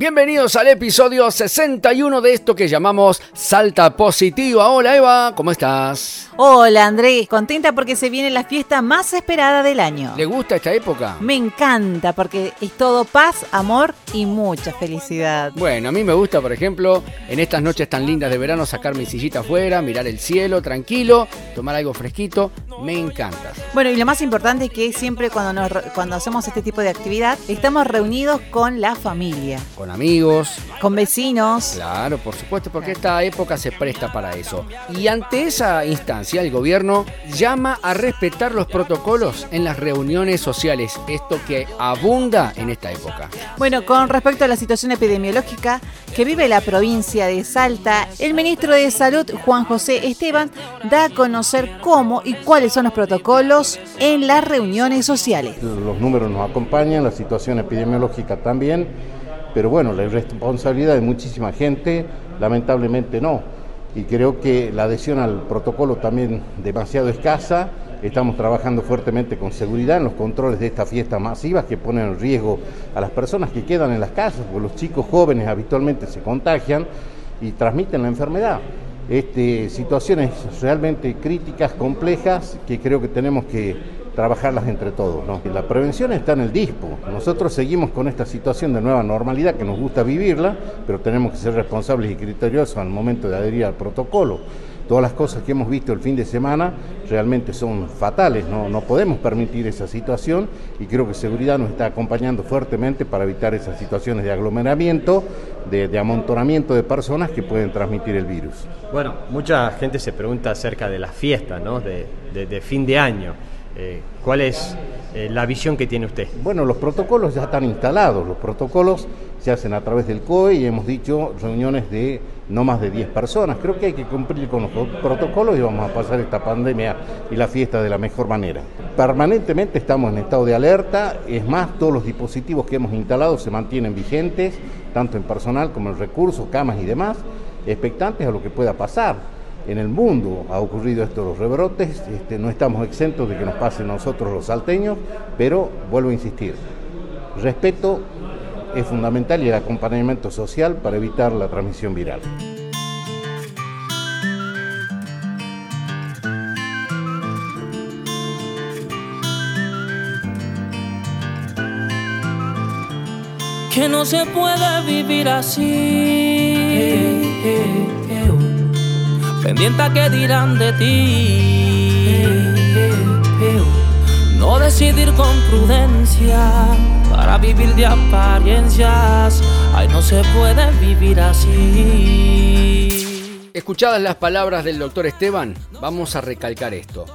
Bienvenidos al episodio 61 de esto que llamamos Salta Positiva. Hola Eva, ¿cómo estás? Hola Andrés, contenta porque se viene la fiesta más esperada del año. ¿Le gusta esta época? Me encanta porque es todo paz, amor y mucha felicidad. Bueno, a mí me gusta, por ejemplo, en estas noches tan lindas de verano sacar mi sillita afuera, mirar el cielo tranquilo, tomar algo fresquito. Me encanta. Bueno, y lo más importante es que siempre cuando, cuando hacemos este tipo de actividad estamos reunidos con la familia. Con amigos. Con vecinos. Claro, por supuesto, porque esta época se presta para eso. Y ante esa instancia, el gobierno llama a respetar los protocolos en las reuniones sociales, esto que abunda en esta época. Bueno, con respecto a la situación epidemiológica que vive la provincia de Salta, el ministro de Salud, Juan José Esteban, da a conocer cómo y cuáles son los protocolos en las reuniones sociales. Los números nos acompañan, la situación epidemiológica también, pero bueno, la responsabilidad de muchísima gente, lamentablemente no y creo que la adhesión al protocolo también demasiado escasa. Estamos trabajando fuertemente con seguridad en los controles de estas fiestas masivas que ponen en riesgo a las personas que quedan en las casas, porque los chicos jóvenes habitualmente se contagian y transmiten la enfermedad. Este, situaciones realmente críticas, complejas, que creo que tenemos que trabajarlas entre todos. La prevención está en el dispo. Nosotros seguimos con esta situación de nueva normalidad que nos gusta vivirla, pero tenemos que ser responsables y criteriosos al momento de adherir al protocolo. Todas las cosas que hemos visto el fin de semana realmente son fatales, no, no podemos permitir esa situación y creo que seguridad nos está acompañando fuertemente para evitar esas situaciones de aglomeramiento, de, amontonamiento de personas que pueden transmitir el virus. Bueno, mucha gente se pregunta acerca de las fiestas ¿no? de, de fin de año. Eh, ¿Cuál es eh, la visión que tiene usted? Bueno, los protocolos ya están instalados, los protocolos se hacen a través del COE y hemos dicho reuniones de no más de 10 personas. Creo que hay que cumplir con los protocolos y vamos a pasar esta pandemia y la fiesta de la mejor manera. Permanentemente estamos en estado de alerta, es más, todos los dispositivos que hemos instalado se mantienen vigentes, tanto en personal como en recursos, camas y demás, expectantes a lo que pueda pasar en el mundo ha ocurrido esto, los rebrotes, este, no estamos exentos de que nos pase nosotros los salteños, pero vuelvo a insistir, respeto es fundamental y el acompañamiento social para evitar la transmisión viral. Que no se puede vivir así pendiente a qué dirán de ti. No decidir con prudencia para vivir de apariencias. Ay, no se puede vivir así. Escuchadas las palabras del doctor Esteban, vamos a recalcar esto,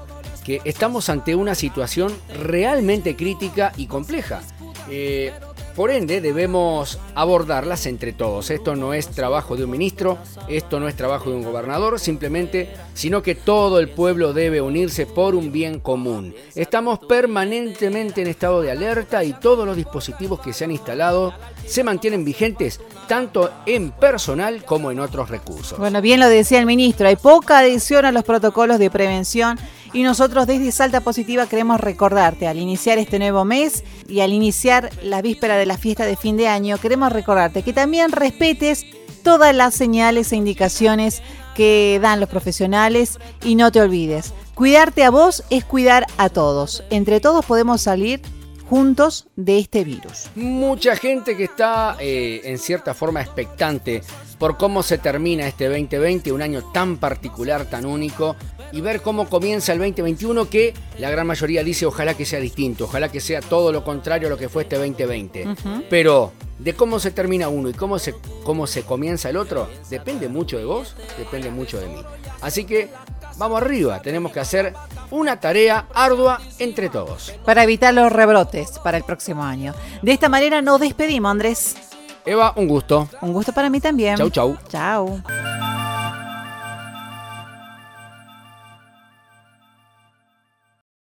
que estamos ante una situación realmente crítica y compleja. Eh, por ende, debemos abordarlas entre todos. Esto no es trabajo de un ministro, esto no es trabajo de un gobernador, simplemente, sino que todo el pueblo debe unirse por un bien común. Estamos permanentemente en estado de alerta y todos los dispositivos que se han instalado se mantienen vigentes tanto en personal como en otros recursos. Bueno, bien lo decía el ministro, hay poca adhesión a los protocolos de prevención y nosotros desde Salta Positiva queremos recordarte al iniciar este nuevo mes y al iniciar la víspera de la fiesta de fin de año, queremos recordarte que también respetes todas las señales e indicaciones que dan los profesionales y no te olvides, cuidarte a vos es cuidar a todos. Entre todos podemos salir juntos de este virus. Mucha gente que está eh, en cierta forma expectante por cómo se termina este 2020, un año tan particular, tan único, y ver cómo comienza el 2021, que la gran mayoría dice ojalá que sea distinto, ojalá que sea todo lo contrario a lo que fue este 2020. Pero de cómo se termina uno y cómo se, cómo se comienza el otro, depende mucho de vos, depende mucho de mí. Así que vamos arriba, tenemos que hacer una tarea ardua entre todos. Para evitar los rebrotes para el próximo año. De esta manera nos despedimos, Andrés. Eva, un gusto. Un gusto para mí también. Chau, chau. Chau.